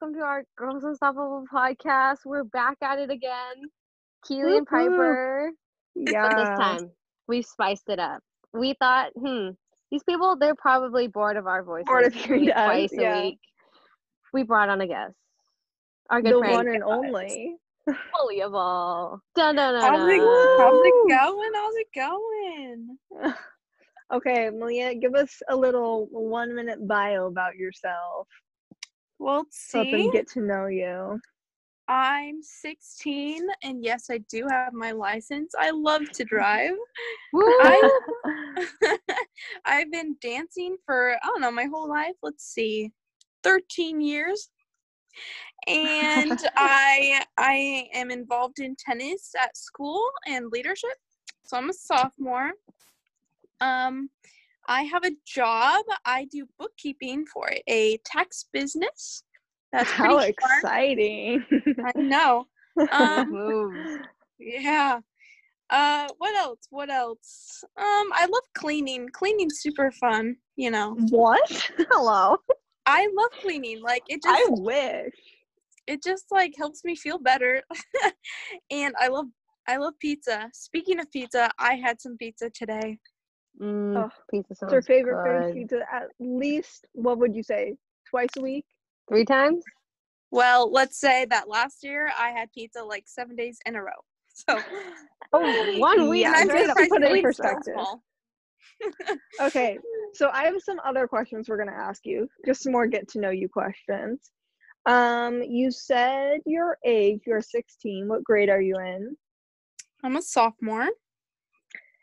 welcome to our Girls Unstoppable podcast. We're back at it again. Keely and Piper. Yeah. But this time, we spiced it up. We thought, hmm, these people, they're probably bored of our voices. Bored of hearing we- us, twice yeah. a week. We brought on a guest. Our good the friend, one and only. Fully of all. Dun, dun, dun, How's it, how's it going? How's it going? okay, Malea, give us a little one minute bio about yourself. Well, let's So see. get to know you. I'm 16, and yes, I do have my license. I love to drive. I- I've been dancing for I don't know my whole life. Let's see, 13 years. And I I am involved in tennis at school and leadership. So I'm a sophomore. Um I have a job. I do bookkeeping for a tax business. That's How exciting. I know. Um, yeah. Uh, what else? What else? Um, I love cleaning. Cleaning's super fun. You know, what? Hello. I love cleaning. Like it just. I wish. it just like helps me feel better. and I love, I love pizza. Speaking of pizza, I had some pizza today. Mm, Oh, pizza What's your sounds favorite food good. pizza? At least, what would you say? Twice a week? Three times? Well, let's say that last year I had pizza like seven days in a row. So Oh, one week. Yeah, I'm just to put it in perspective. Okay, so I have some other questions we're gonna ask you. Just some more get to know you questions. Um, you said your age. You're 16. What grade are you in? I'm a sophomore.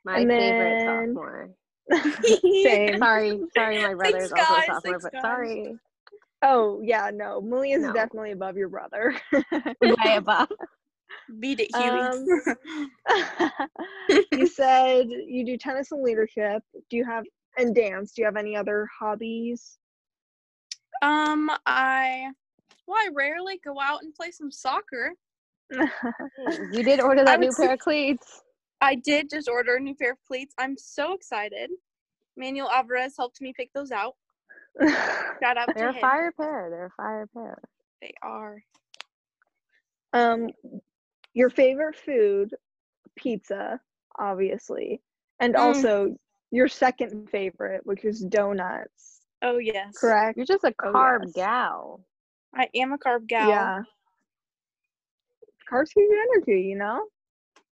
My And favorite then- sophomore. Same. Sorry, sorry, my brother is Thanks, also a guys. sophomore, Thanks, but guys. sorry, Oh yeah, no. Malea is No. definitely above your brother. way above. Beat it, Huey. Um, you said you do tennis and leadership. Do you have and dance? Do you have any other hobbies? Um, I well, I rarely go out and play some soccer. You did order that would new pair of cleats. I did just order a new pair of cleats. I'm so excited. Manuel Alvarez helped me pick those out. Shout out They're to a him. fire pair. They're a fire pair. They are. um, your favorite food, pizza, obviously, and Mm. also your second favorite, which is donuts. Oh yes. Correct. You're just a Oh, carb yes. gal. I am a carb gal. Yeah. Carbs give you energy, you know?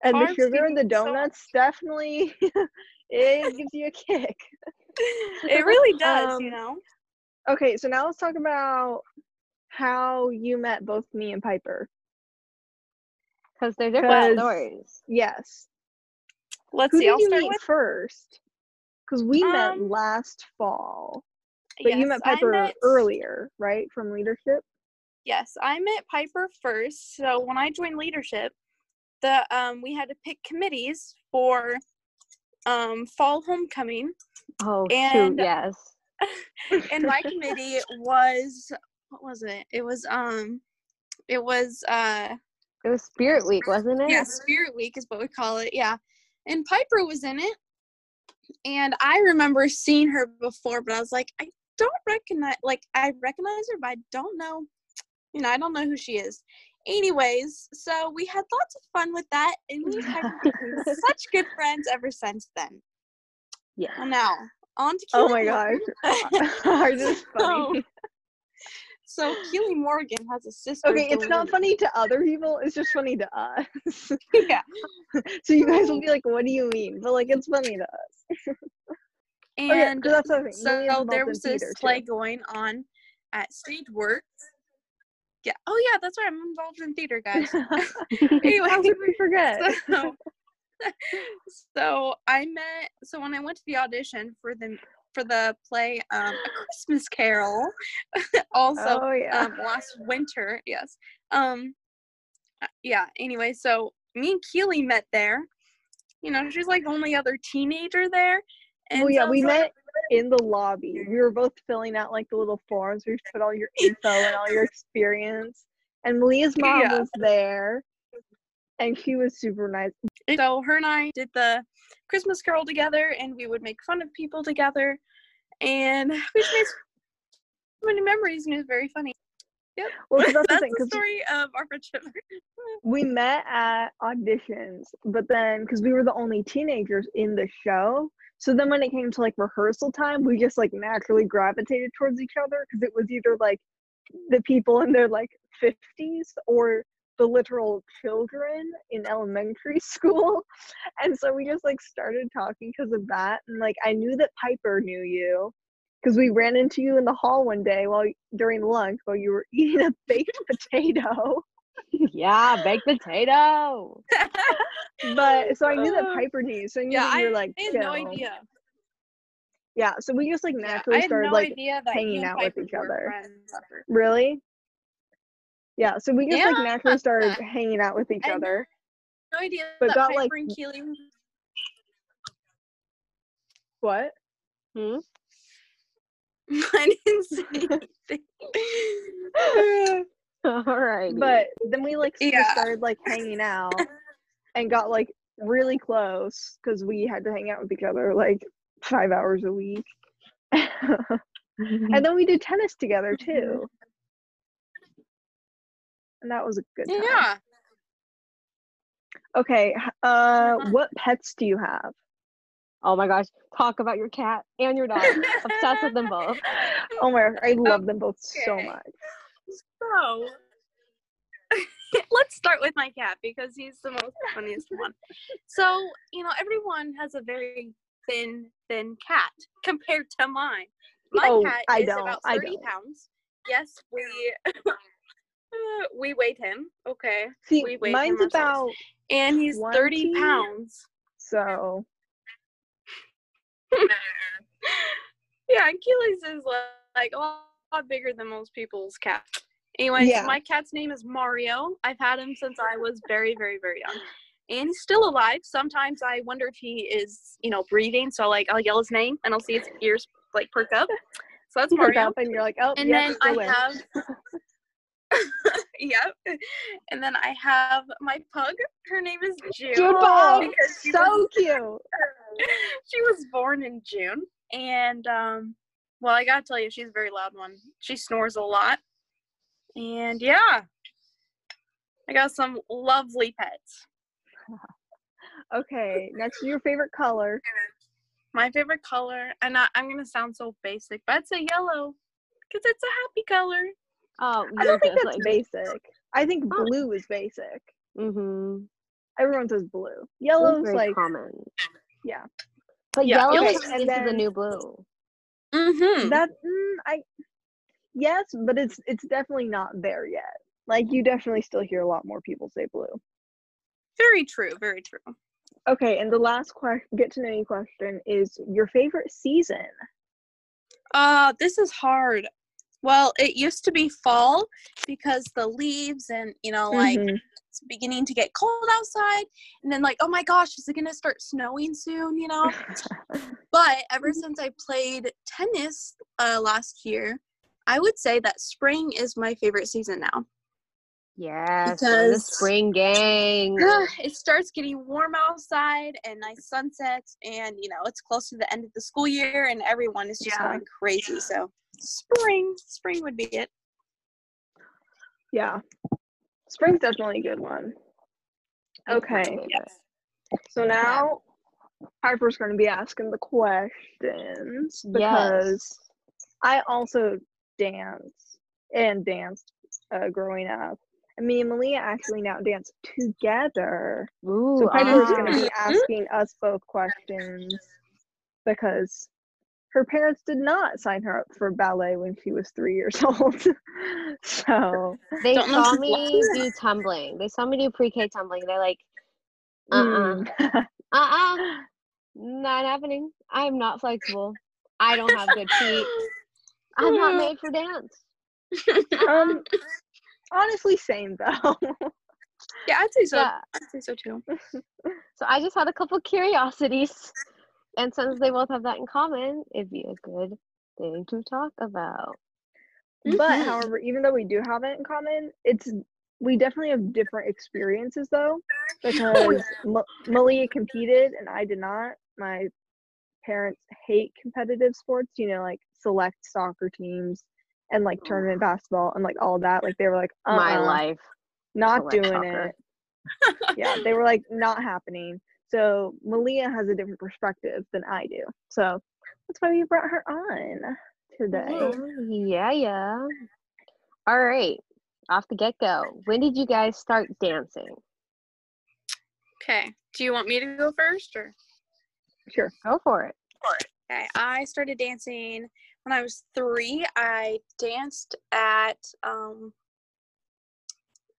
And the Carbs sugar in give the you so donuts definitely it gives you a kick. It really does, you Um, know. Okay, so now let's talk about how you met both me and Piper. Because they're different stories. Yes. Let's Who see. did I'll you start meet with first? Because we met Um, last fall, but you met Piper met- earlier, right? From leadership. Yes, I met Piper first. So when I joined leadership, the um we had to pick committees for um fall homecoming. Oh, shoot, And- yes. and my committee was what was it? It was um it was uh It was Spirit Week, wasn't it? yeah, Spirit Week is what we call it. Yeah. And Piper was in it. And I remember seeing her before, but I was like, I don't recognize like I recognize her, but I don't know you know, I don't know who she is. Anyways, so we had lots of fun with that and we have become such good friends ever since then. Yeah. Well, now on to oh Keely. Oh my gosh. Ours is funny. So Keely Morgan has a sister. Okay, it's not funny to other people, it's just funny to us. Yeah. so you guys will be like, what do you mean? But like it's funny to us. And 'cause that's the thing. so there was this theater, too. play going on at Stage Works. Yeah. Oh yeah, that's right. I'm involved in theater, guys. anyway, How could we forget? so, so I met. So when I went to the audition for the for the play, um, A Christmas Carol, also oh yeah. um, last winter. Yes. Um. uh, Yeah. Anyway, so me and Keely met there. You know, she's like the only other teenager there. And well, yeah, so we like- met in the lobby. We were both filling out like the little forms where you put all your info and all your experience. And Malea's mom Yeah. was there, and she was super nice. So her and I did the Christmas Carol together, and we would make fun of people together, and we just made so many memories, and it was very funny. Yep. Well, that's, That's the thing. the story of our friendship. we met at auditions, but then because we were the only teenagers in the show, so then when it came to like rehearsal time, we just like naturally gravitated towards each other because it was either like the people in their like 50s or the literal children in elementary school. And so we just like started talking because of that. And like I knew that Piper knew you because we ran into you in the hall one day while during lunch while you were eating a baked potato. yeah, baked potato. But so I knew that Uh, Piper knew so I knew yeah, you I, were like I had no idea. Yeah, so we just like naturally had started no like hanging out with each other. really. Yeah, so we just like naturally started hanging out with each I- other. No idea But that got, Piper like, Keely. What? Hmm? I didn't say anything. All right. But then we like Yeah. started like hanging out and got like really close because we had to hang out with each other like five hours a week. and then we did tennis together too. And that was a good time. yeah. Okay. Uh what pets do you have? Oh my gosh, talk about your cat and your dog. Obsessed with them both. Oh my gosh, I love them both so much. So let's start with my cat because he's the most funniest one. So, you know, everyone has a very thin, thin cat compared to mine. My Oh, cat I is don't, about I 30 don't. pounds. Yes, we we weighed him, okay. See, We weighed mine's him ourselves. about And he's 30 pounds. so yeah, and Keely's is like a lot bigger than most people's cat. Anyway, Yeah. my cat's name is Mario. I've had him since I was very, very, very young. And he's still alive. Sometimes I wonder if he is, you know, breathing. So like I'll yell his name and I'll see his ears like perk up. So that's Mario. and you're like, oh, And yeah, then I have Yep. And then I have my pug. Her name is June. June because she was- so cute. she was born in June, and um, well, I gotta tell you, she's a very loud one. She snores a lot, and yeah, I got some lovely pets. Okay, next your favorite color. My favorite color, and I, I'm gonna sound so basic, but I'd say yellow, cause it's a happy color. Oh, I don't think that's like, basic. I think Oh. blue is basic. Mm-hmm. Everyone says blue. Yellow's very like common. yeah. But Yeah, yellow okay, turns and into the new blue. Mm-hmm. That mm, I yes, but it's it's definitely not there yet. Like you definitely still hear a lot more people say blue. Very true. Very true. Okay, and the last question, get to know you question is your favorite season. Uh, this is hard. Well, it used to be fall because the leaves and you know like Mhm. it's beginning to get cold outside. And then like oh my gosh is it gonna start snowing soon you know? But ever since i played tennis uh, last year i would say that spring is my favorite season now Yes, we're the spring gang. it starts getting warm outside and nice sunsets and you know it's close to the end of the school year and everyone is just Yeah. going crazy so spring spring would be it yeah. Spring's definitely a good one. Okay. favorite. So now Harper's going to be asking the questions because I also dance and danced uh, growing up. And me and Malea actually now dance together. Ooh, So Piper's going to ah. be asking us both questions because her parents did not sign her up for ballet when she was three years old. so They Don't saw if me do tumbling. They saw me do pre-K tumbling. They're like, uh-uh, mm, uh-uh, not happening. I'm not flexible. I don't have good feet. I'm not made for dance. um, honestly, same though. yeah i'd say so Yeah. i'd say so too So I just had a couple curiosities. And since they both have that in common, it'd be a good thing to talk about. But Mhm. however, even though we do have it in common, it's we definitely have different experiences though, because Ma- Malea competed and I did not. My parents hate competitive sports, you know, like select soccer teams and like tournament basketball and like all that. Like they were like, uh My life. not doing shocker. it. yeah, they were like not happening. So Malea has a different perspective than I do. So that's why we brought her on today. Oh, yeah, yeah. All right. Off the get go. When did you guys start dancing? Okay. Do you want me to go first or? Sure. Go for it. Okay. I started dancing when I was three. I danced at um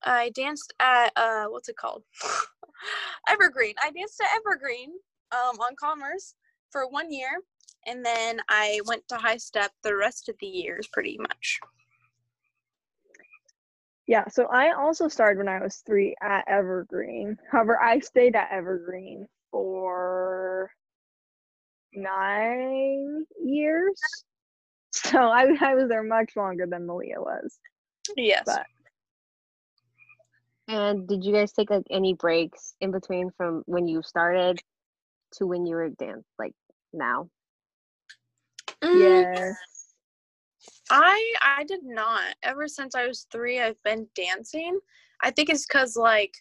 I danced at uh what's it called? Evergreen. I danced at Evergreen um on Commerce for one year and then I went to High Step the rest of the years pretty much. Yeah, so I also started when I was three at Evergreen. However, I stayed at Evergreen for nine years. So I, I was there much longer than Malea was. Yes. But And did you guys take like any breaks in between from when you started to when you were dance like now? Mm, yes. I I did not. Ever since I was three, I've been dancing. I think it's because like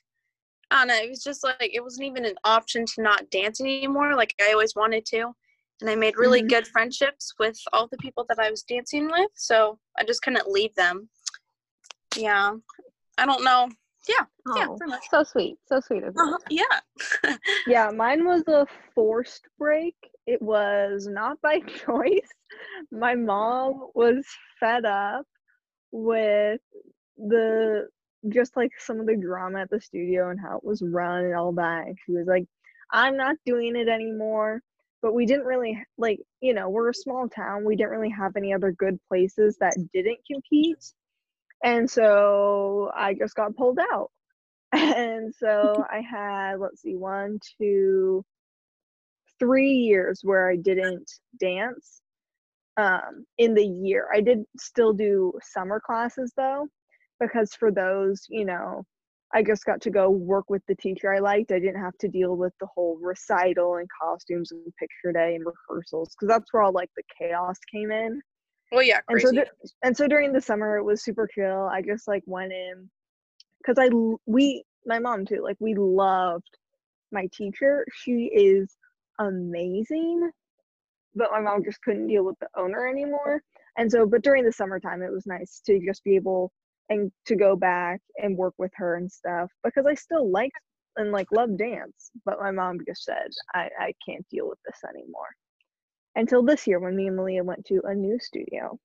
I don't know. It was just like it wasn't even an option to not dance anymore. Like I always wanted to, and I made really Mhm. good friendships with all the people that I was dancing with. So I just couldn't leave them. Yeah, I don't know. Yeah, yeah, Oh, pretty much. so sweet. So sweet of you. Uh-huh. Yeah. Yeah, mine was a forced break. It was not by choice. My mom was fed up with the just like some of the drama at the studio and how it was run and all that. And she was like, I'm not doing it anymore. But we didn't really like, you know, we're a small town. We didn't really have any other good places that didn't compete. And so I just got pulled out. And so I had, let's see, one, two, three years where I didn't dance um, in the year. I did still do summer classes though, because for those, you know, I just got to go work with the teacher I liked. I didn't have to deal with the whole recital and costumes and picture day and rehearsals because that's where all like the chaos came in. Well, yeah, and so and so during the summer it was super chill. I just like went in because I we my mom too like we loved my teacher. She is amazing but my mom just couldn't deal with the owner anymore. And so but during the summertime it was nice to just be able and to go back and work with her and stuff because i still like and like love dance but my mom just said i i can't deal with this anymore until this year when me and malea went to a new studio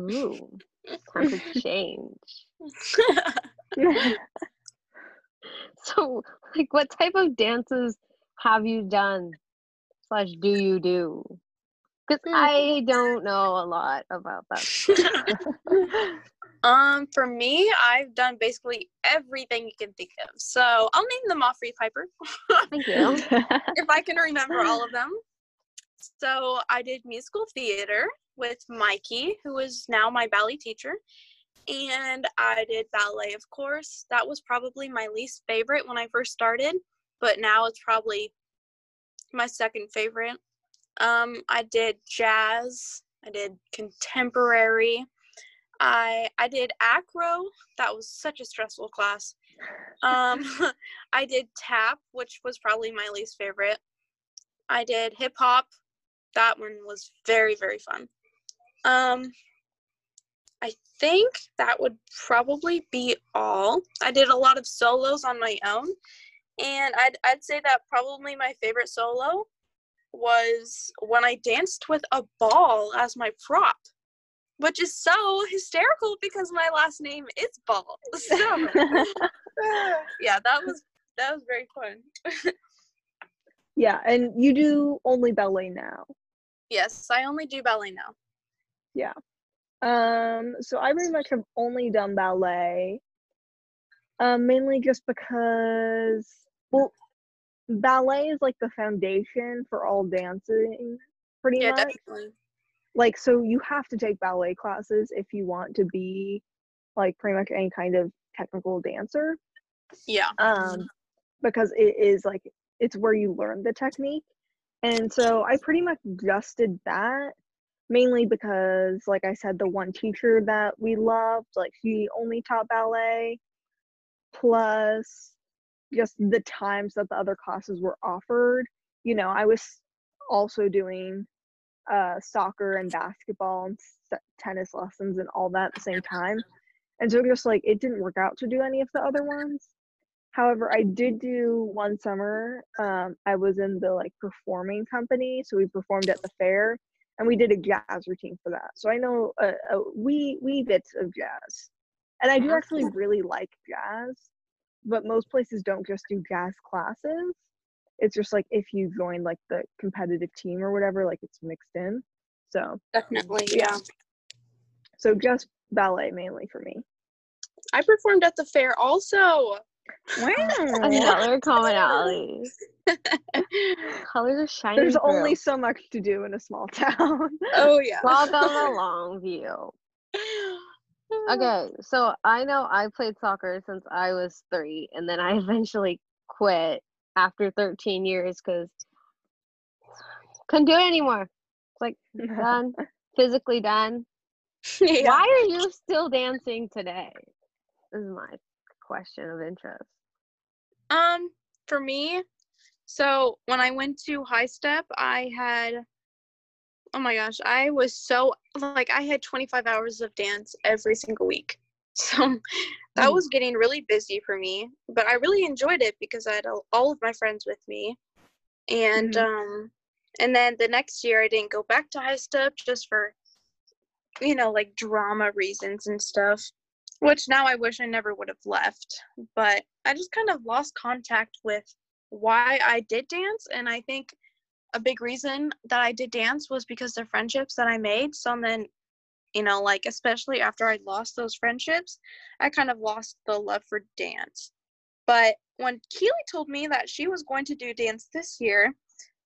Ooh. Time for change. So, like, what type of dances have you done slash do you do? Because Hmm. I don't know a lot about that. um, for me, I've done basically everything you can think of. So I'll name them off for you, Piper. Thank you. if I can remember all of them. So I did musical theater with Mikey, who is now my ballet teacher. And I did ballet, of course. That was probably my least favorite when I first started, but now it's probably my second favorite. Um, I did jazz. I did contemporary. I I did acro. That was such a stressful class. Um, I did tap, which was probably my least favorite. I did hip hop. That one was very very fun. Um, I think that would probably be all. I did a lot of solos on my own, and I'd I'd say that probably my favorite solo was when I danced with a ball as my prop, which is so hysterical because my last name is Ball. So yeah, that was that was very fun. yeah and you do only ballet now Yes, I only do ballet now. Yeah. Um, so I pretty much have only done ballet. Um, mainly just because well ballet is like the foundation for all dancing pretty Yeah, much. definitely. Like so you have to take ballet classes if you want to be like pretty much any kind of technical dancer. Yeah. Um because it is like it's where you learn the technique. And so I pretty much just did that mainly because like I said the one teacher that we loved like she only taught ballet plus just the times that the other classes were offered. You know, I was also doing uh, soccer and basketball and s- tennis lessons and all that at the same time. And so just like it didn't work out to do any of the other ones. However, I did do one summer. Um, I was in the like performing company, so we performed at the fair, and we did a jazz routine for that. So I know a, a wee wee bits of jazz, and I do actually really like jazz but most places don't just do jazz classes. It's just like if you join like the competitive team or whatever, like it's mixed in. So Definitely, Yeah. yeah. so just ballet mainly for me. I performed at the fair also. Wow. Another commonality. Colors are shining. There's only so much to do in a small town. oh yeah. Welcome along view. Okay, so I know I played soccer since I was three, and then I eventually quit after 13 years because couldn't do it anymore. It's like done, physically done. yeah. Why are you still dancing today? This is my question of interest. Um, for me, so when I went to High Step, I had, oh my gosh, I was so like I had 25 hours of dance every single week. So that Mm. was getting really busy for me, but I really enjoyed it because I had all- of my friends with me. And Mhm. um and then the next year I didn't go back to High Step just for you know, like drama reasons and stuff. Which now I wish I never would have left. But I just kind of lost contact with why I did dance. And I think a big reason that I did dance was because the friendships that I made. So then, you know, like especially after I lost those friendships, I kind of lost the love for dance. But when Keely told me that she was going to do dance this year,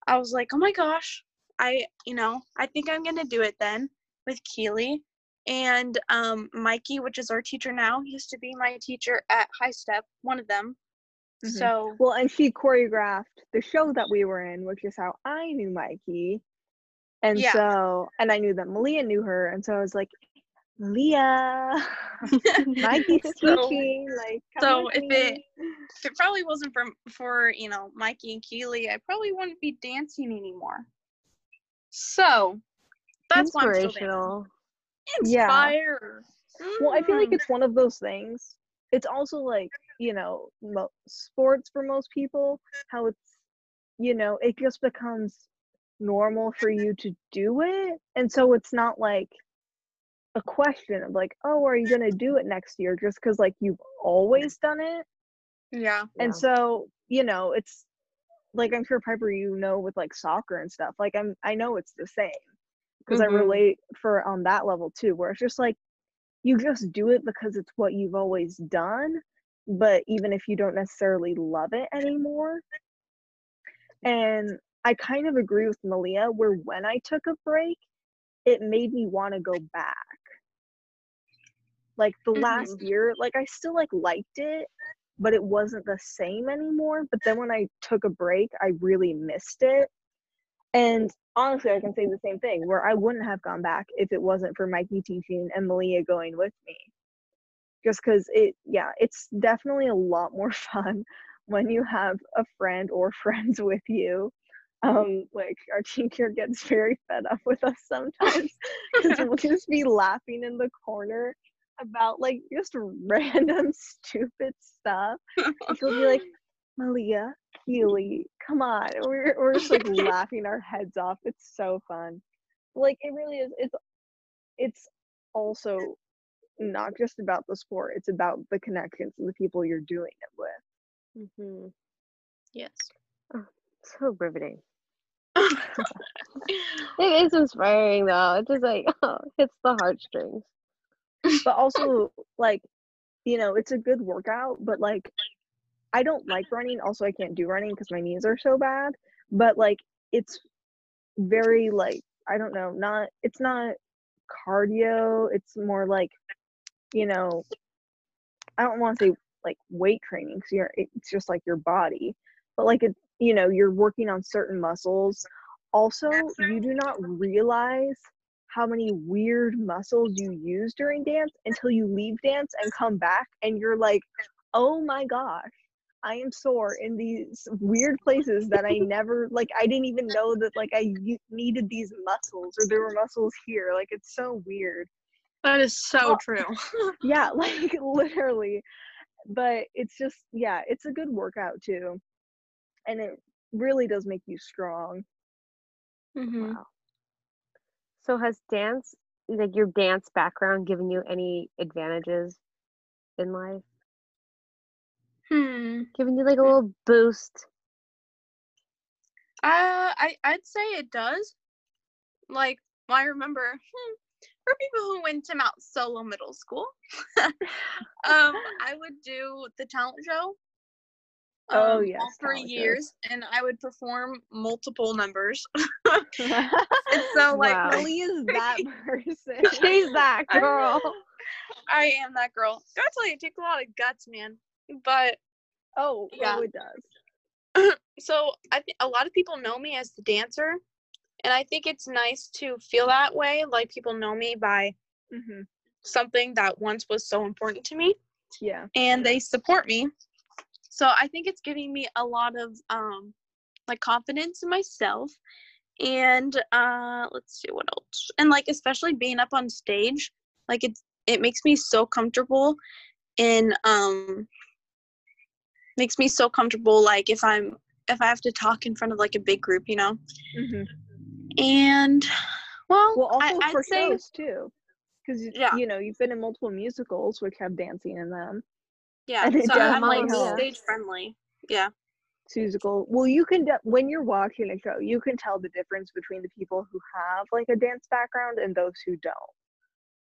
I was like, oh my gosh, I, you know, I think I'm going to do it then with Keely. And um, Mikey, which is our teacher now, he used to be my teacher at High Step, one of them. Mhm. So, Well, and she choreographed the show that we were in, which is how I knew Mikey. And Yeah. so, and I knew that Malea knew her, and so I was like, Malea, Mikey's So- teaching. Like, so if me." it- if it probably wasn't for for you know Mikey and Keely, I probably wouldn't be dancing anymore. So that's why I'm still dancing. Inspirational. Yeah. Inspire. Well, I feel like Mm. it's one of those things. It's also like, you know, mo- sports for most people, how it's, you know, it just becomes normal for you to do it. And so it's not like a question of like, oh, are you going to do it next year just because like you've always done it? yeah. And Yeah. so, you know, it's like I'm sure Piper, you know, with like soccer and stuff, like I'm, I know it's the same because Mhm. I relate for on that level too, where it's just like you just do it because it's what you've always done, but even if you don't necessarily love it anymore. And I kind of agree with Malea, where when I took a break, it made me want to go back. Like the last mm-hmm. year, like I still like liked it, but it wasn't the same anymore. But then when I took a break, I really missed it. And honestly, I can say the same thing where I wouldn't have gone back if it wasn't for Mikey teaching and Malea going with me. Just because it, yeah, it's definitely a lot more fun when you have a friend or friends with you. Um, like our team teacher gets very fed up with us sometimes because we'll just be laughing in the corner about like just random stupid stuff. And she'll be like, Malea, Keely, come on. We're we're just like laughing our heads off. It's so fun. Like it really is it's it's also not just about the sport, it's about the connections and the people you're doing it with. Mm-hmm. Yes. So riveting. It is inspiring though. It's just like oh, hits the heartstrings. But also like, you know, it's a good workout, but like I don't like running. Also I can't do running because my knees are so bad. But like it's very like I don't know, not it's not cardio, it's more like, you know, I don't want to say like weight training because you're it's just like your body, but like it you know you're working on certain muscles. Also, you do not realize how many weird muscles you use during dance until you leave dance and come back and you're like, oh my gosh, I am sore in these weird places that I never like. I didn't even know that like I needed these muscles or there were muscles here. Like it's so weird. That is so Oh. true. Yeah, like literally. But it's just yeah, it's a good workout too, and it really does make you strong. hmm Wow. So has dance, like your dance background, given you any advantages in life? Hmm. Given you like a little boost? Uh, I I'd say it does. Like I remember hmm, for people who went to Mount Solo Middle School, um, I would do the talent show. Oh, um, yes, talent years, and I would perform multiple numbers. and so, like, Wow. Lily is that person. She's that girl. I am that girl. Gotta tell you, it takes a lot of guts, man. But Oh, Yeah. oh, it does. so I think a lot of people know me as the dancer, and I think it's nice to feel that way. Like people know me by hmm something that once was so important to me, Yeah. and they support me. So I think it's giving me a lot of um, like confidence in myself, and uh, let's see what else. And like especially being up on stage, like it it makes me so comfortable in um makes me so comfortable like if i'm if i have to talk in front of like a big group you know hmm and well, Well, also I, I'd for say shows too, because Yeah. you know you've been in multiple musicals which have dancing in them. Yeah and so i'm like stage friendly yeah Musical. Well, you can de- when you're watching a show, you can tell the difference between the people who have like a dance background and those who don't.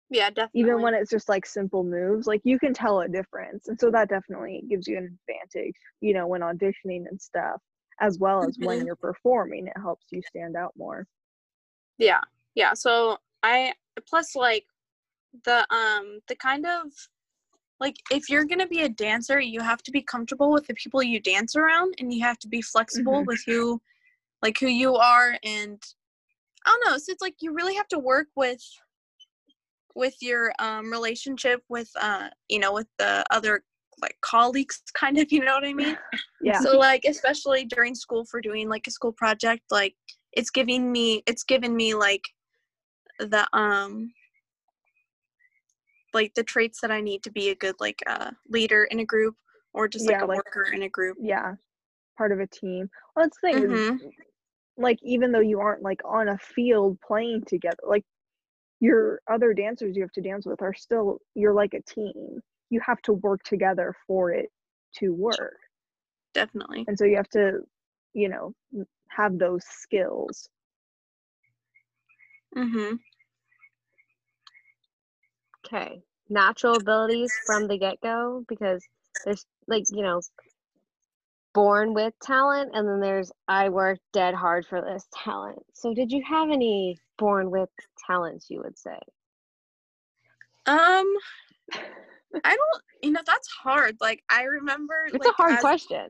yeah definitely Even when it's just like simple moves, like you can tell a difference, and so that definitely gives you an advantage. You know, when auditioning and stuff, as well as when Mhm. you're performing, it helps you stand out more. yeah yeah so i plus like the um the kind of like if you're gonna be a dancer you have to be comfortable with the people you dance around and you have to be flexible Mhm. with who like who you are and i don't know so it's like you really have to work with with your um relationship with uh you know with the other like colleagues kind of you know what i mean Yeah. so like especially during school for doing like a school project like it's giving me it's given me like the um like the traits that i need to be a good like uh leader in a group or just like Yeah, a like- worker in a group yeah, part of a team. Well, that's the thing. Mhm. like even though you aren't like on a field playing together, like your other dancers you have to dance with are still you're like a team. You have to work together for it to work, definitely and so you have to, you know, have those skills. mm-hmm Okay. Natural abilities from the get go because there's like, you know, born with talent and then there's I worked dead hard for this talent. So did you have any born with talents you would say? um i don't you know that's hard like i remember It's like, a hard as- question.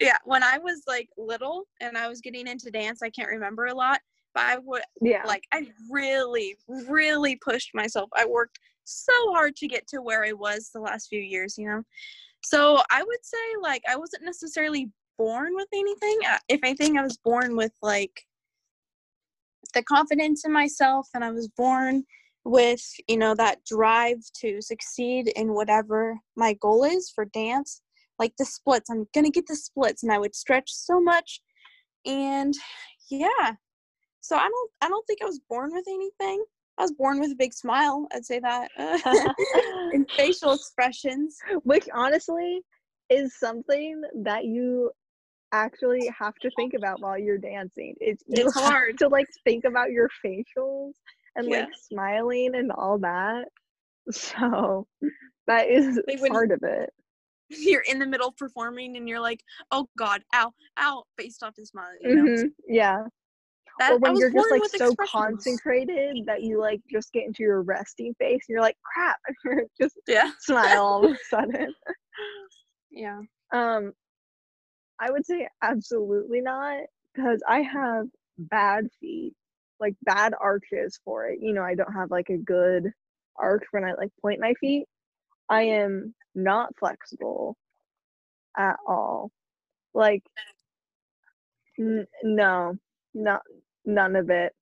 yeah when i was like little and i was getting into dance i can't remember a lot but i would Yeah. like i really really pushed myself i worked so hard to get to where i was the last few years you know? So i would say like i wasn't necessarily born with anything. Uh, if anything i was born with like the confidence in myself and i was born with you know that drive to succeed in whatever my goal is for dance like the splits. I'm gonna get the splits and i would stretch so much and yeah. So i don't i don't think i was born with anything i was born with a big smile i'd say that and facial expressions Which honestly is something that you actually have to think about while you're dancing. It's It's hard. to like think about your facials and Yeah. like smiling and all that. So that is Like part of it. you're in the middle performing and you're like oh god ow ow but you stop to smile you know Mhm, Yeah. That or when you're just like so concentrated that you like just get into your resting face and you're like crap just yeah smile all of a sudden. yeah Um, I would say absolutely not because I have bad feet. like bad arches for it. You know, I don't have like a good arch when I like point my feet. I am not flexible at all. Like n- no, not none of it.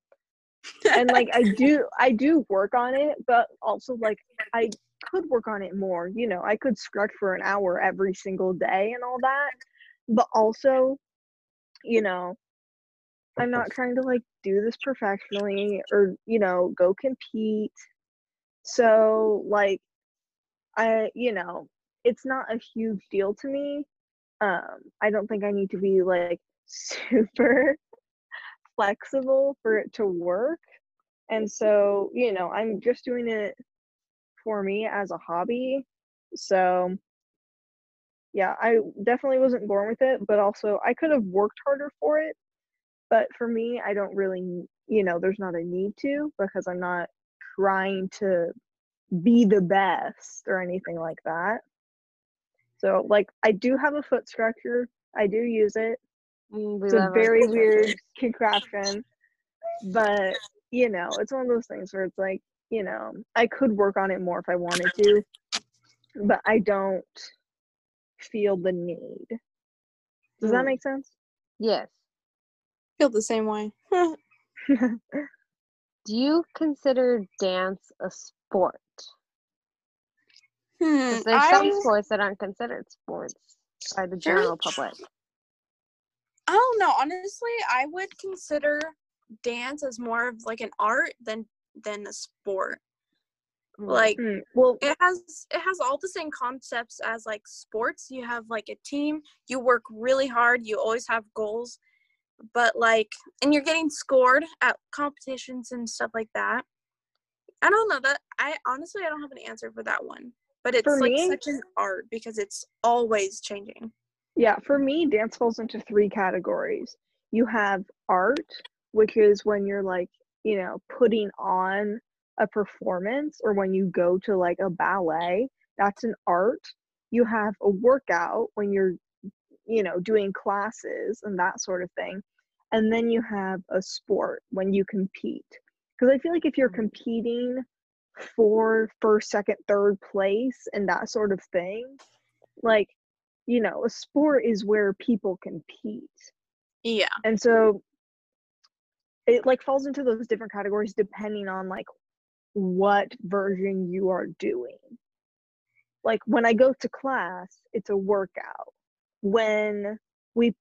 and like I do I do work on it, but also like I could work on it more. You know, I could stretch for an hour every single day and all that. But also, you know, I'm not trying to like do this professionally or, you know, go compete. So like I, you know, it's not a huge deal to me. Um, I don't think I need to be like super flexible for it to work. And so, you know, I'm just doing it for me as a hobby. So, yeah, I definitely wasn't born with it, but also I could have worked harder for it. But for me, I don't really, you know, there's not a need to because I'm not trying to be the best or anything like that. So, like, I do have a foot stretcher, I do use it. Mm, we It's a very weird stretchers. contraption, but you know, it's one of those things where it's like, you know, I could work on it more if I wanted to, but I don't feel the need. Does that Mm. make sense? Yes. Feel the same way. Do you consider dance a sport? Hmm, Because there's some sports that aren't considered sports by the general public. I don't know. Honestly, I would consider dance as more of like an art than than a sport. Like Mm, well, it has it has all the same concepts as like sports. You have like a team, you work really hard, you always have goals, but like and you're getting scored at competitions and stuff like that. I don't know that I honestly I don't have an answer for that one. But it's For like me- such an art because it's always changing. Yeah, for me, dance falls into three categories. You have art, which is when you're like, you know, putting on a performance or when you go to like a ballet, that's an art. You have a workout when you're, you know, doing classes and that sort of thing. And then you have a sport when you compete. Because I feel like if you're Mhm. competing for first, second, third place and that sort of thing, like you know, a sport is where people compete. Yeah. And so it like falls into those different categories depending on like what version you are doing. Like when I go to class, it's a workout. When we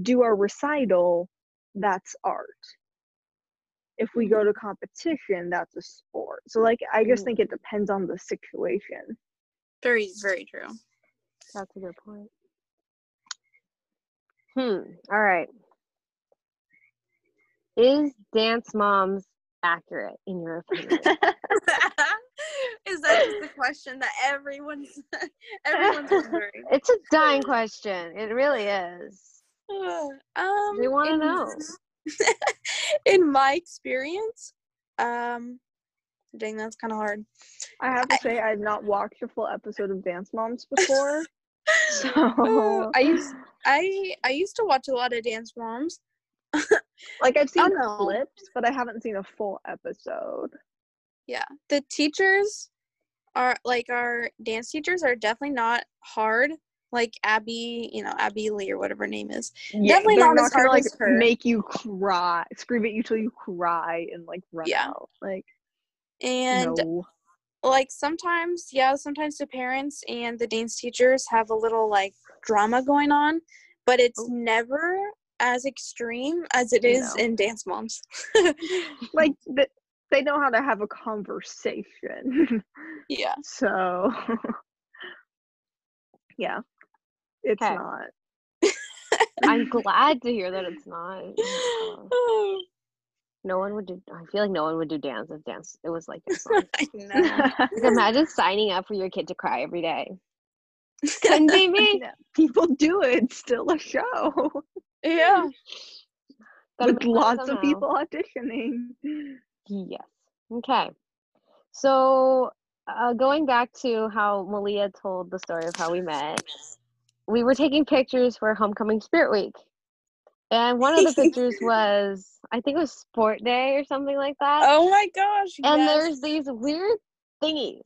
do our recital, that's art. If we go to competition, that's a sport. So like I just Mm. think it depends on the situation. Very, very true. That's a good point. Hmm. All right. Is Dance Moms accurate in your opinion? Is that just the question that everyone's everyone's wondering? it's a dying question. It really is. um, We wanna know. in my experience, um, dang, that's kind of hard. I have to say I've not watched a full episode of Dance Moms before. So oh, I used I I used to watch a lot of Dance Moms. like I've seen oh, no. clips, but I haven't seen a full episode. Yeah, the teachers are like our dance teachers are definitely not hard. Like Abby, you know Abby Lee or whatever her name is. Definitely they're not as gonna hard like as her. make you cry, scream at you till you cry and like run Yeah. out. Like And no. like sometimes yeah sometimes the parents and the dance teachers have a little like drama going on but it's Oh. never as extreme as it is No. in dance moms like th- they know how to have a conversation. yeah so yeah, it's Okay. not. I'm glad to hear that it's not. Oh No one would do. I feel like no one would do dance if dance. It was like i know Like, imagine signing up for your kid to cry every day. Couldn't be me. People do it. It's still a show yeah with lots of people auditioning. Yes. Okay. So, uh, going back to how Malea told the story of how we met, we were taking pictures for Homecoming Spirit Week. And one of the pictures was, I think it was Sport Day or something like that. Oh my gosh. and yes. there's these weird thingies.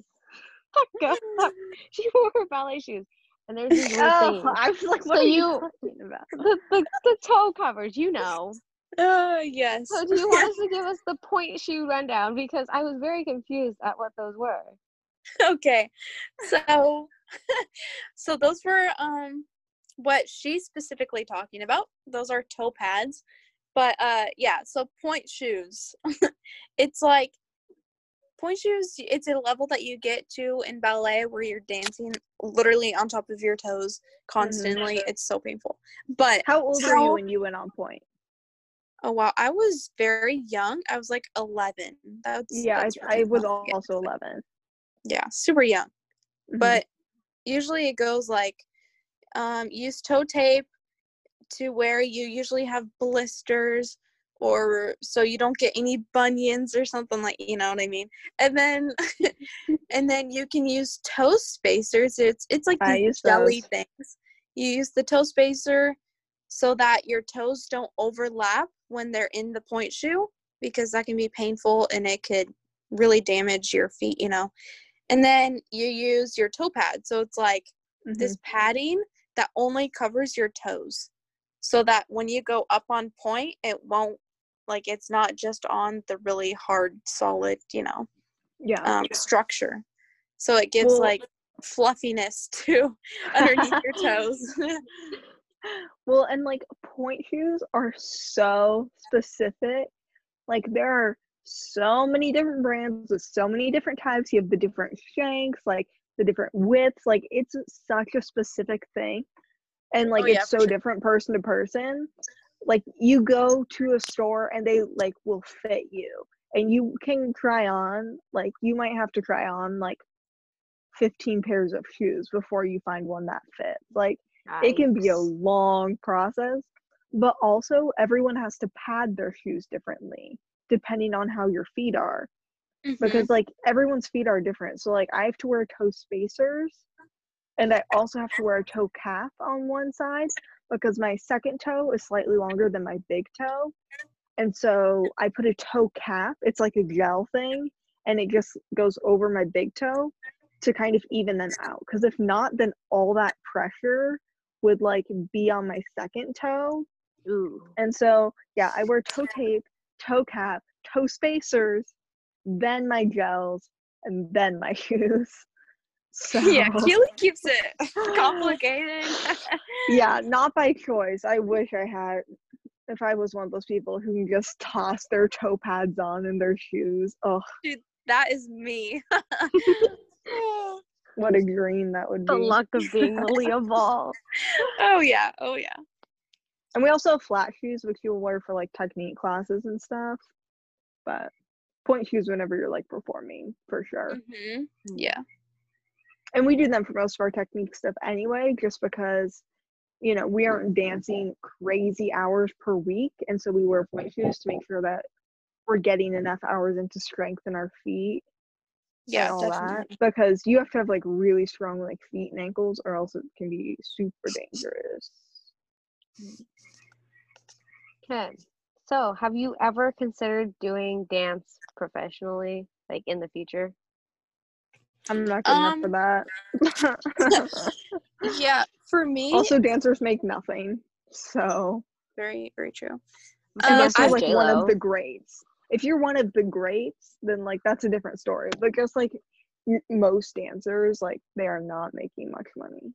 up. She wore her ballet shoes, and there's these weird Oh, thingies. I was like, what So are you talking about? The, the, the toe covers, you know. Uh, yes. So do you want us to give us the pointe shoe rundown? Because I was very confused at what those were. okay so so those were um what she's specifically talking about. Those are toe pads. But uh yeah so pointe shoes. It's like pointe shoes it's a level that you get to in ballet where you're dancing literally on top of your toes constantly. It's so painful. But How old were you when you went on pointe? oh wow. I was very young. I was like 11 that's Yeah, I, that's I really was also 11. yeah super young. Mhm. but usually it goes like um, use toe tape to where you usually have blisters or so you don't get any bunions or something like you know what i mean? And then and then you can use toe spacers. It's it's like I these jelly those. things. You use the toe spacer so that your toes don't overlap when they're in the pointe shoe because that can be painful and it could really damage your feet you know? And then you use your toe pad. So it's like Mhm. this padding that only covers your toes so that when you go up on pointe it won't like it's not just on the really hard solid you know yeah. um, structure so it gives Well- like fluffiness to underneath your toes Well, and like pointe shoes are so specific. Like there are so many different brands with so many different types. You have the different shanks, like the different widths. Like it's such a specific thing. And like Oh, yeah, it's so sure. different person to person. Like you go to a store and they like will fit you. And you can try on, like you might have to try on like 15 pairs of shoes before you find one that fits. Like it can be a long process but also everyone has to pad their shoes differently depending on how your feet are Mhm. because like everyone's feet are different so like i have to wear toe spacers and i also have to wear a toe cap on one side because my second toe is slightly longer than my big toe and so i put a toe cap it's like a gel thing and it just goes over my big toe to kind of even them out because if not then all that pressure would like be on my second toe Ooh. and so yeah i wear toe tape toe cap toe spacers then my gels and then my shoes. So yeah keely keeps it complicated. Yeah not by choice. I wish i had if i was one of those people who can just toss their toe pads on in their shoes. Oh dude, that is me. What a dream that would be. The luck of being Leah Ball. Oh, yeah. Oh yeah. And we also have flat shoes which you'll wear for like technique classes and stuff. But pointe shoes whenever you're like performing for sure hmm yeah and we do them for most of our technique stuff anyway just because you know we aren't dancing crazy hours per week and so we wear pointe shoes to make sure that we're getting enough hours into strength in our feet yeah all definitely. that because you have to have like really strong like feet and ankles or else it can be super dangerous Okay. So, have you ever considered doing dance professionally, like in the future? i'm not good enough for that yeah for me also dancers make nothing so very very true I Uh, unless guess you're like one J-Lo. of the greats. If you're one of the greats, then like that's a different story. But just like most dancers, like they are not making much money.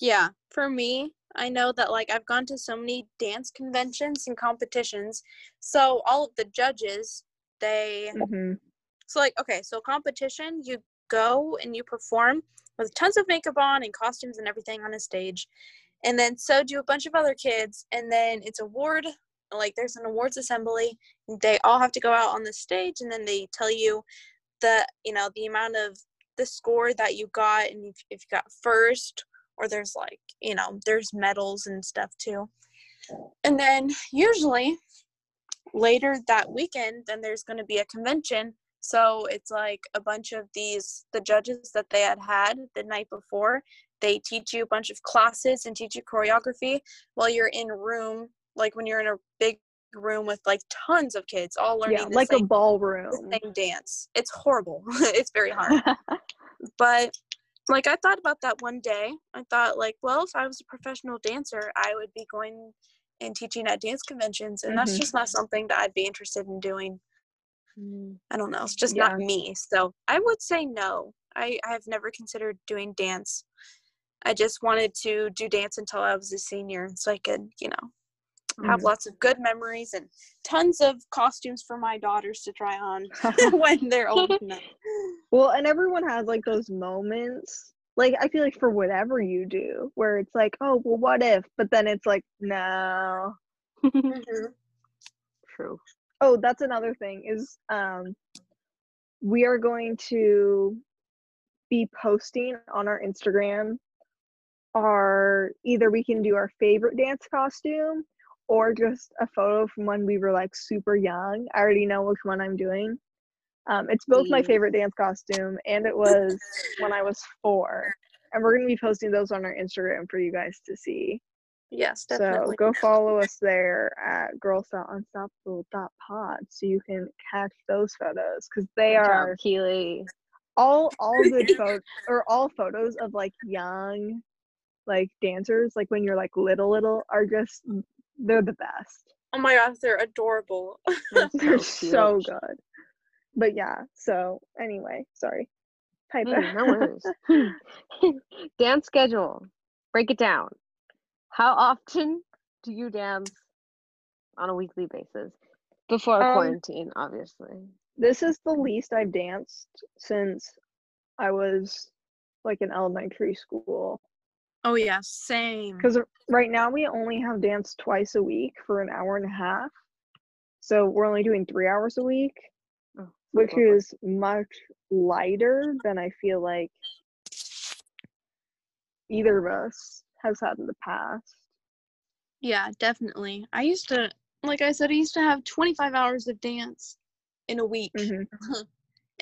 Yeah, for me, I know that like I've gone to so many dance conventions and competitions. So all of the judges, they hmm so like okay, so competition, you go and you perform with tons of makeup on and costumes and everything on a stage. And then so do a bunch of other kids and then it's award like there's an awards assembly. They all have to go out on the stage and then they tell you the you know the amount of the score that you got and if, if you got first or there's like you know there's medals and stuff too and then usually later that weekend then there's going to be a convention so it's like a bunch of these the judges that they had had the night before they teach you a bunch of classes and teach you choreography while you're in room, like when you're in a big room with like tons of kids all learning Yeah, like a ballroom. same dance. It's horrible. it's very hard. but like I thought about that one day. I thought like, well, if I was a professional dancer, I would be going and teaching at dance conventions, and that's Mhm. just not something that I'd be interested in doing. Mm. I don't know. It's just Yeah. not me. So I would say no. I, I have never considered doing dance. I just wanted to do dance until I was a senior so I could, you know, have Mhm. lots of good memories and tons of costumes for my daughters to try on when they're old enough. Well, and everyone has like those moments. Like I feel like for whatever you do, where it's like, oh, well, what if? But then it's like, no. Mhm. True. Oh, that's another thing is um we are going to be posting on our Instagram our either we can do our favorite dance costume or just a photo from when we were like super young. I already know which one I'm doing. Um, it's both my favorite dance costume and it was when I was four. And we're going to be posting those on our Instagram for you guys to see. Yes, definitely. So go follow us there at girls.unstoppable.pod so you can catch those photos because they Good job, are Keely. all all good photos or all photos of like young like dancers like when you're like little little are just they're the best. Oh my gosh, they're adorable. They're cute. so good. But yeah, so anyway, sorry. Type Mm, no worries. dance schedule. Break it down. How often do you dance on a weekly basis? Before Um, quarantine, obviously. This is the least I've danced since I was like in elementary school. Oh yeah, same. Because right now we only have dance twice a week for an hour and a half. So we're only doing three hours a week, which is much lighter than I feel like either of us has had in the past. Yeah, definitely. I used to, like I said, I used to have 25 hours of dance in a week. Mhm.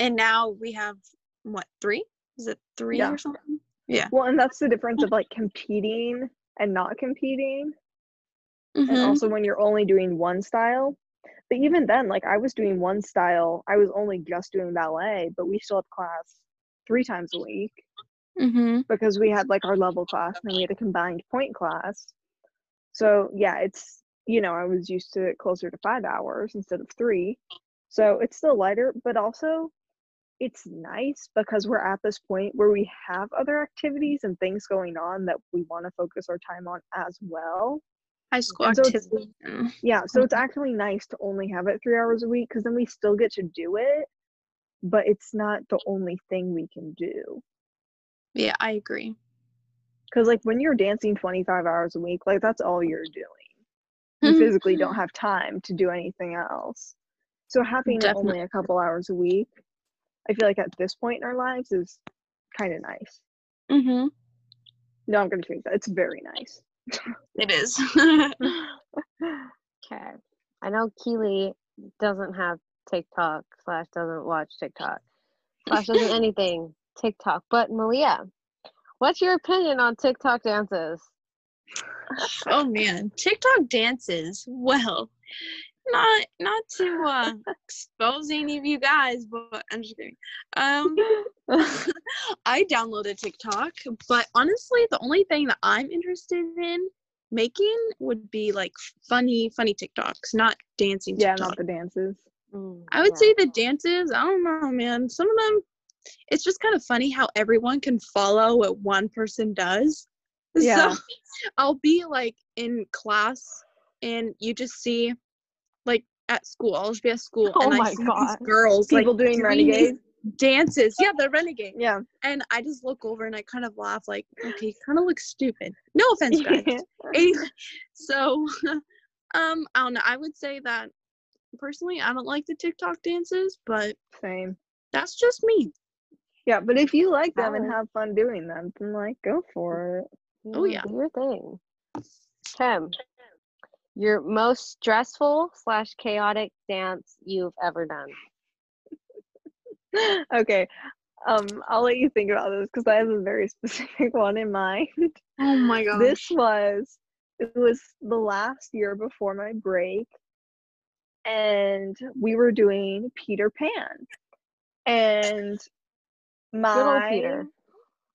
And now we have, what, three? Is it three Yeah. or something? Yeah. Well, and that's the difference of like competing and not competing. and Mhm. also when you're only doing one style. But even then, like I was doing one style, I was only just doing ballet, but we still had class three times a week Mhm. because we had like our level class and then we had a combined pointe class. So yeah, it's you know, I was used to it closer to five hours instead of three. So it's still lighter, but also it's nice because we're at this point where we have other activities and things going on that we want to focus our time on as well. High school And activity. Mm. Yeah, so it's actually nice to only have it three hours a week because then we still get to do it, but it's not the only thing we can do. Yeah, I agree. Because, like, when you're dancing 25 hours a week, like, that's all you're doing. You physically don't have time to do anything else. So, having Definitely. only a couple hours a week, I feel like at this point in our lives is kind of nice. Mm-hmm. No, I'm going to change that. It's very nice. It is. Okay. I know Keely doesn't have TikTok slash doesn't watch TikTok slash doesn't anything TikTok. But Malea, what's your opinion on TikTok dances? oh man, TikTok dances. Well, not not to uh, expose any of you guys, but I'm just kidding. Um, I downloaded TikTok, but honestly, the only thing that I'm interested in making would be like funny, funny TikToks, not dancing TikToks. yeah, not the dances. Mm, I would yeah. say the dances. I don't know, man. Some of them, it's just kind of funny how everyone can follow what one person does. Yeah. So I'll be like in class, and you just see, like at school. I'll just be at school, Oh and I my see God. these girls People like doing these dances. Yeah, the renegade. Yeah. And I just look over and I kind of laugh, like, okay, kind of looks stupid. No offense, guys. Anyway, so um i don't know i would say that personally i don't like the tiktok dances but Same. that's just me Yeah, but if you like them and have fun doing them, then like go for it. Oh, yeah. Do your thing. Tim, your most stressful slash chaotic dance you've ever done. okay. Um, I'll let you think about this because I have a very specific one in mind. Oh my god. This was it was the last year before my break, and we were doing Peter Pan, and my Peter.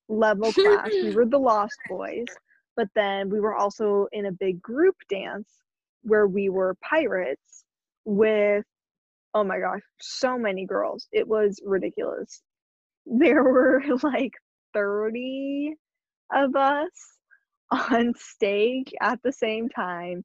level class we were the Lost Boys, but then we were also in a big group dance where we were pirates with oh my gosh, so many girls. It was ridiculous. There were like 30 of us on stage at the same time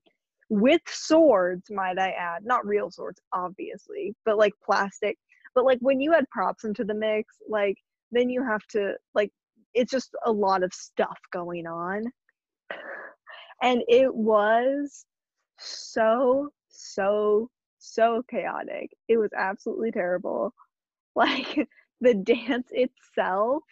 with swords, might I add. Not real swords, obviously, but like plastic. But like when you add props into the mix, like then you have to like it's just a lot of stuff going on. And it was so, so, so chaotic. It was absolutely terrible. Like the dance itself,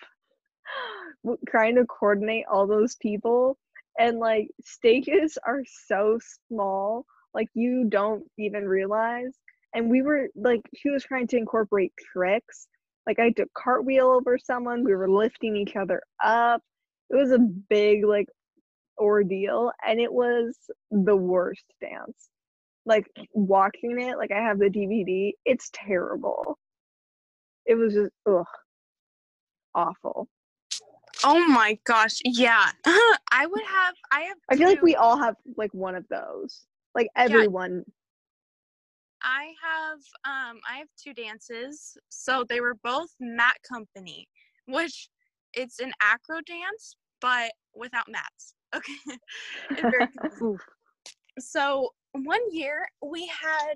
trying to coordinate all those people, and like stages are so small, like you don't even realize. And we were like, she was trying to incorporate tricks. Like I took cartwheel over someone, we were lifting each other up. It was a big like ordeal, and it was the worst dance like watching it, like I have the DVD, it's terrible. It was just ugh, awful. oh my gosh. Yeah. I would have I have I feel like we all have like one of those. Like everyone. I have um I have two dances. So they were both mat company, which it's an acro dance, but without mats. Okay. And very confusing. Oof. so one year we had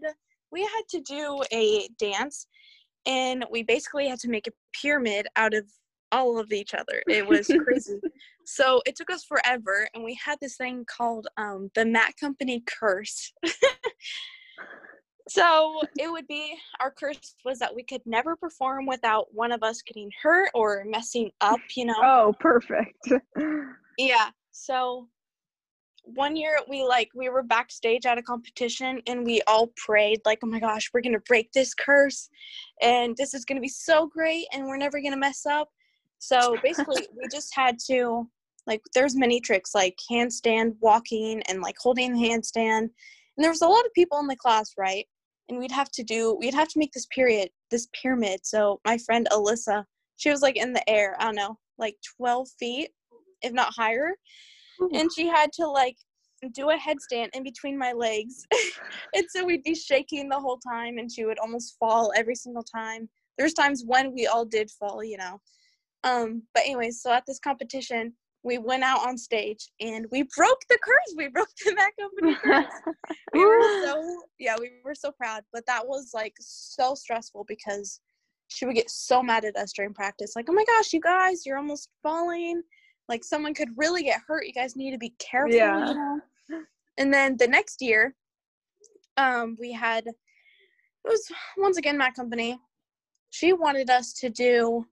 we had to do a dance and we basically had to make a pyramid out of all of each other it was crazy so it took us forever and we had this thing called um, the mat company curse so it would be our curse was that we could never perform without one of us getting hurt or messing up you know Oh, perfect. yeah. So one year we like we were backstage at a competition and we all prayed like, "Oh my gosh, we're going to break this curse and this is going to be so great and we're never going to mess up." So basically, we just had to like there's many tricks like handstand, walking and like holding the handstand. And there was a lot of people in the class, right? And we'd have to do we'd have to make this period this pyramid. So my friend Alyssa, she was like in the air, I don't know, like 12 feet if not higher. And she had to like do a headstand in between my legs. and so we'd be shaking the whole time and she would almost fall every single time. There's times when we all did fall, you know. Um, but anyways, so at this competition, we went out on stage and we broke the curse. We broke the Mat Company curse. we were so yeah, we were so proud. But that was like so stressful because she would get so mad at us during practice. Like, oh my gosh, you guys, you're almost falling like someone could really get hurt you guys need to be careful Yeah. you know and then the next year um we had it was once again my company she wanted us to do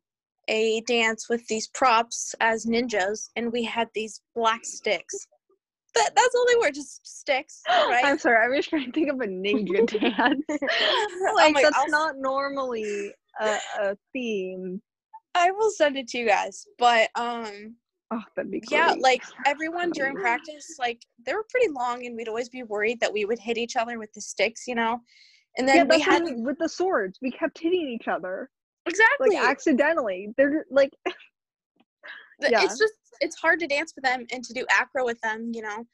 a dance with these props as ninjas and we had these black sticks that, that's all they were just sticks right I'm sorry, I was trying to think of a ninja dance. Oh like that's I'll- not normally a, a theme. i will send it to you guys but um Oh, that'd be yeah like everyone during practice like they were pretty long and we'd always be worried that we would hit each other with the sticks you know? And then yeah, we had with the swords. We kept hitting each other. Exactly. like accidentally. They're like yeah. it's just it's hard to dance with them and to do acro with them you know?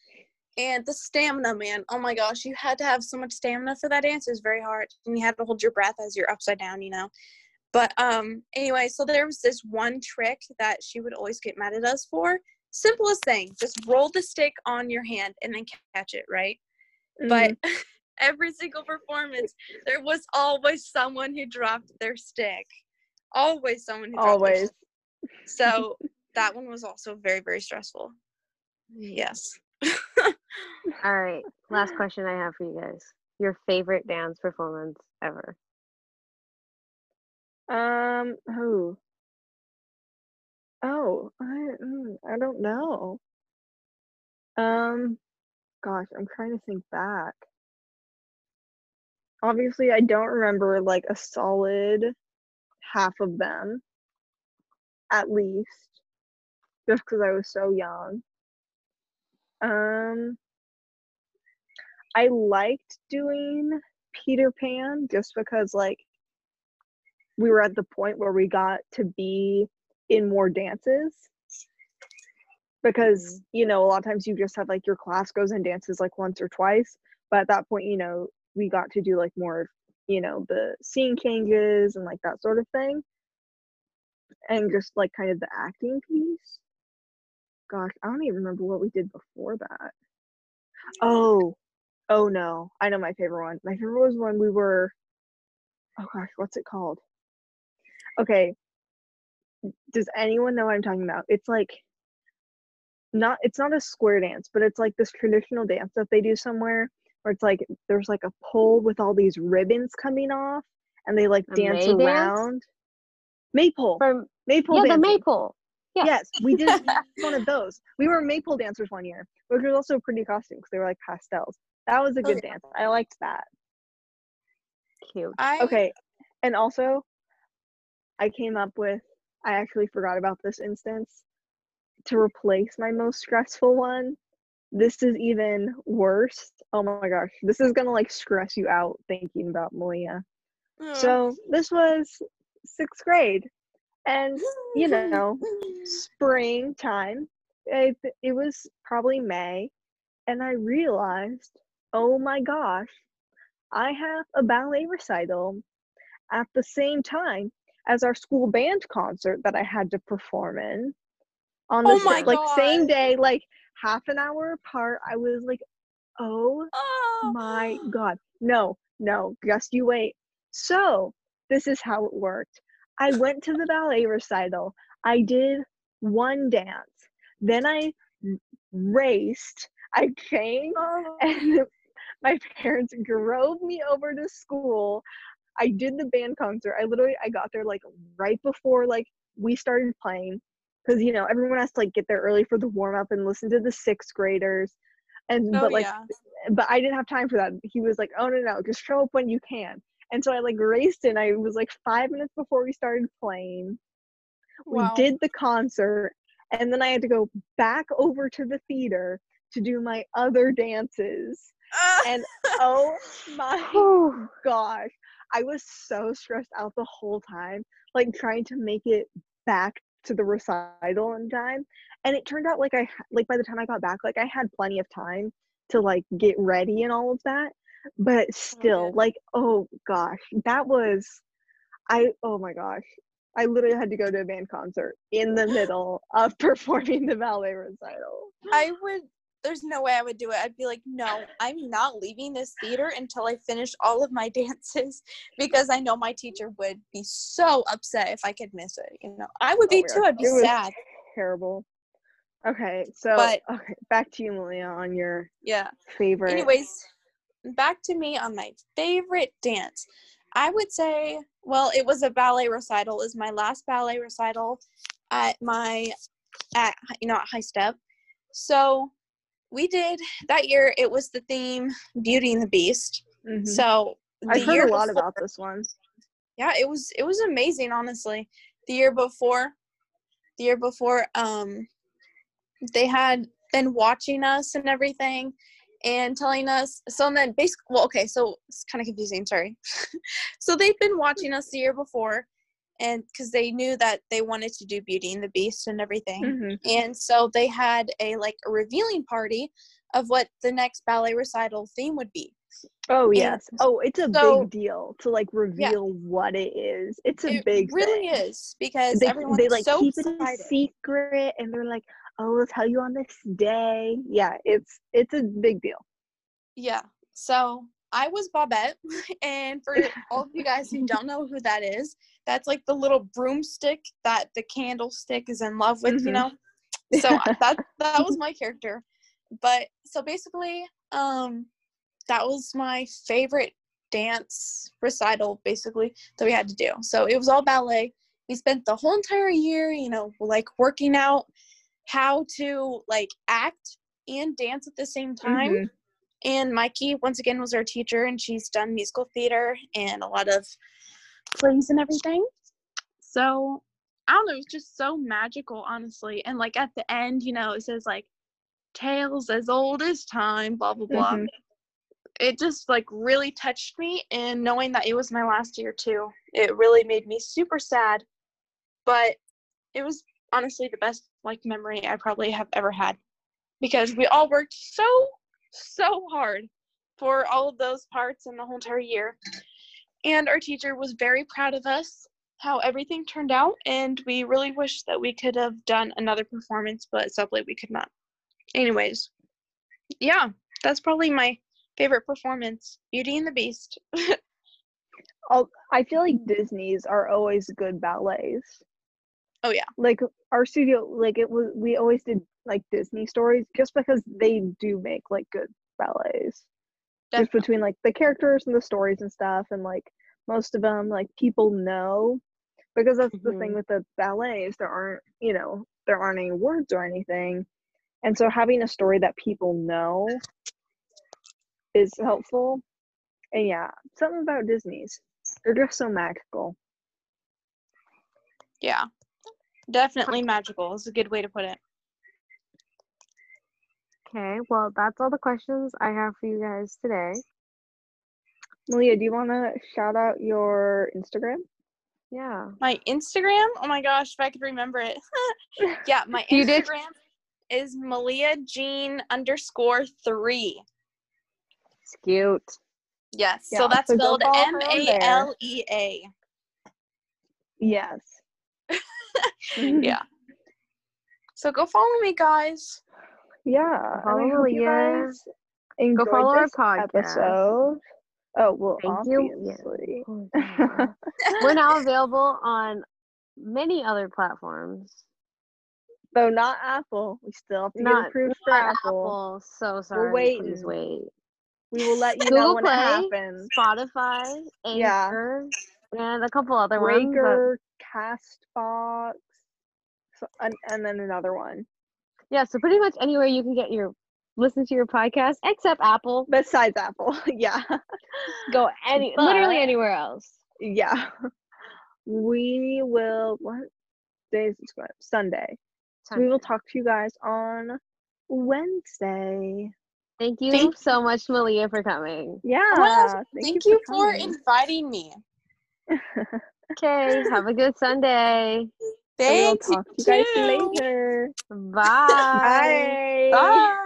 And the stamina man. Oh my gosh you had to have so much stamina for that dance. It was very hard. And you had to hold your breath as you're upside down you know but um anyway so there was this one trick that she would always get mad at us for simplest thing just roll the stick on your hand and then catch it right but mhm. every single performance there was always someone who dropped their stick always someone who dropped their always. so that one was also very very stressful yes All right. Last question I have for you guys. Your favorite dance performance ever. Um, who? Oh, I mm, I don't know. Um, gosh, I'm trying to think back. Obviously, I don't remember like a solid half of them. at least, just because I was so young. Um, I liked doing Peter Pan just because, like, we were at the point where we got to be in more dances. Because mm-hmm. you know a lot of times you just have like your class goes and dances like once or twice. But at that point you know we got to do like more you know the scene changes and like that sort of thing. And just like kind of the acting piece. Gosh i don't even remember what we did before that. Oh oh no. I know my favorite one. My favorite was when we were oh gosh what's it called okay does anyone know what i'm talking about it's like not it's not a square dance but it's like this traditional dance that they do somewhere where it's like there's like a pole with all these ribbons coming off and they like A dance May dance? around maypole From maypole yeah, the dancing. maple. Yeah. yes we did one of those we were maypole dancers one year which was also a pretty costume because they were like pastels that was a Oh, good yeah. dance i liked that Cute. I okay and also i came up with i actually forgot about this instance to replace my most stressful one. This is even worse. Oh my gosh this is gonna like stress you out thinking about malea. Oh. so this was sixth grade and you know springtime it, it was probably may and i realized oh my gosh i have a ballet recital at the same time as our school band concert that i had to perform in on the Oh sa- like same day like half an hour apart i was like oh Oh. my god no no just you wait. So this is how it worked. I went to the ballet recital. I did one dance. Then I raced. I changed Oh. and my parents drove me over to school i did the band concert i literally i got there like right before like we started playing because you know everyone has to like get there early for the warm up and listen to the sixth graders and Oh, but like yeah. but I didn't have time for that. He was like, "Oh no, no, just show up when you can." And so I like raced in. I was like five minutes before we started playing. Wow. We did the concert, and then I had to go back over to the theater to do my other dances. Ah. And oh my gosh, I was so stressed out the whole time, like trying to make it back to the recital in time. And it turned out like I like by the time I got back, like I had plenty of time to like get ready and all of that. But still, like oh gosh, that was I oh my gosh. I literally had to go to a band concert in the middle of performing the ballet recital. I would. There's no way I would do it. I'd be like, no, I'm not leaving this theater until I finish all of my dances because I know my teacher would be so upset if I could miss it. You know, I would Oh be too. I'd be sad. Terrible. Okay, so But- okay, back to you, Malea, on your Yeah. favorite. Anyways, back to me on my favorite dance. I would say, well, it was a ballet recital. Is my last ballet recital at my at you know at High Step. So we did that year. It was the theme Beauty and the Beast. Mhm. So the I've heard year a lot before- about this one. yeah it was it was amazing honestly the year before the year before um they had been watching us and everything and telling us so then basically well okay so it's kind of confusing sorry so they've been watching us the year before and because they knew that they wanted to do beauty and the beast and everything Mhm. and so they had a like a revealing party of what the next ballet recital theme would be Oh And yes. Oh, it's a so- big deal to like reveal what it is. It's a it big really thing. is because They, they like so keep it a secret and they're like, "Oh, we'll tell you on this day." Yeah, it's it's a big deal. Yeah. So I was Babette, and for all of you guys who don't know who that is, that's like the little broomstick that the candlestick is in love with, you Mhm. know. So that that was my character. But so basically, um, that was my favorite dance recital, basically that we had to do. So it was all ballet. We spent the whole entire year, you know, like working out how to like act and dance at the same time. Mhm. And Mikey, once again, was our teacher, and she's done musical theater and a lot of plays and everything. So I don't know, it was just so magical, honestly. And like at the end, you know, it says like tales as old as time, blah blah blah. Mhm. It just like really touched me and knowing that it was my last year too. It really made me super sad. But it was honestly the best like memory I probably have ever had. Because we all worked so, so hard for all of those parts in the whole entire year. And our teacher was very proud of us how everything turned out and we really wish that we could have done another performance but sadly we could not anyways yeah that's probably my favorite performance beauty and the beast I feel like Disney's are always good ballets. oh yeah Like our studio, like it was, we always did like Disney stories just because they do make like good ballets. Just between like the characters and the stories and stuff, and like most of them, like people know because that's the thing Mhm. with the ballets. There aren't, you know, there aren't any words or anything, and so having a story that people know is helpful. And yeah, something about Disney's. They're just so magical. yeah definitely magical is a good way to put it Okay, well, that's all the questions I have for you guys today. Malea, do you want to shout out your Instagram? Yeah. my instagram oh my gosh if i could remember it yeah my You did- instagram is malea jean underscore three It's cute. yes Yeah, so that's so spelled follow her on there. m-a-l-e-a Yes. yeah so go follow me guys Yeah. Follow I hope you Malea. guys enjoyed follow our podcast. episode. Oh well, Thank you. Yeah. obviously. Oh, yeah. We're now available on many other platforms. Though not Apple. We still have to Not, get approved for not Apple. Apple. So sorry. Please waiting. wait. We will let you know when Play, it happens. Spotify, Yeah. Anchor, and a couple other ones. but- Breaker, Castbox, so, and, and then another one. Yeah, so pretty much anywhere you can get your listen to your podcast, except Apple. Besides Apple. yeah. Go any literally anywhere else. Yeah. We will what day is this going? Sunday. We will talk to you guys on Wednesday. Thank you Thank- so much, Malea, for coming. Yeah. Well, thank, you, for coming. inviting me Okay, have a good Sunday. So we'll thanks talk to you guys later. Bye. Bye. bye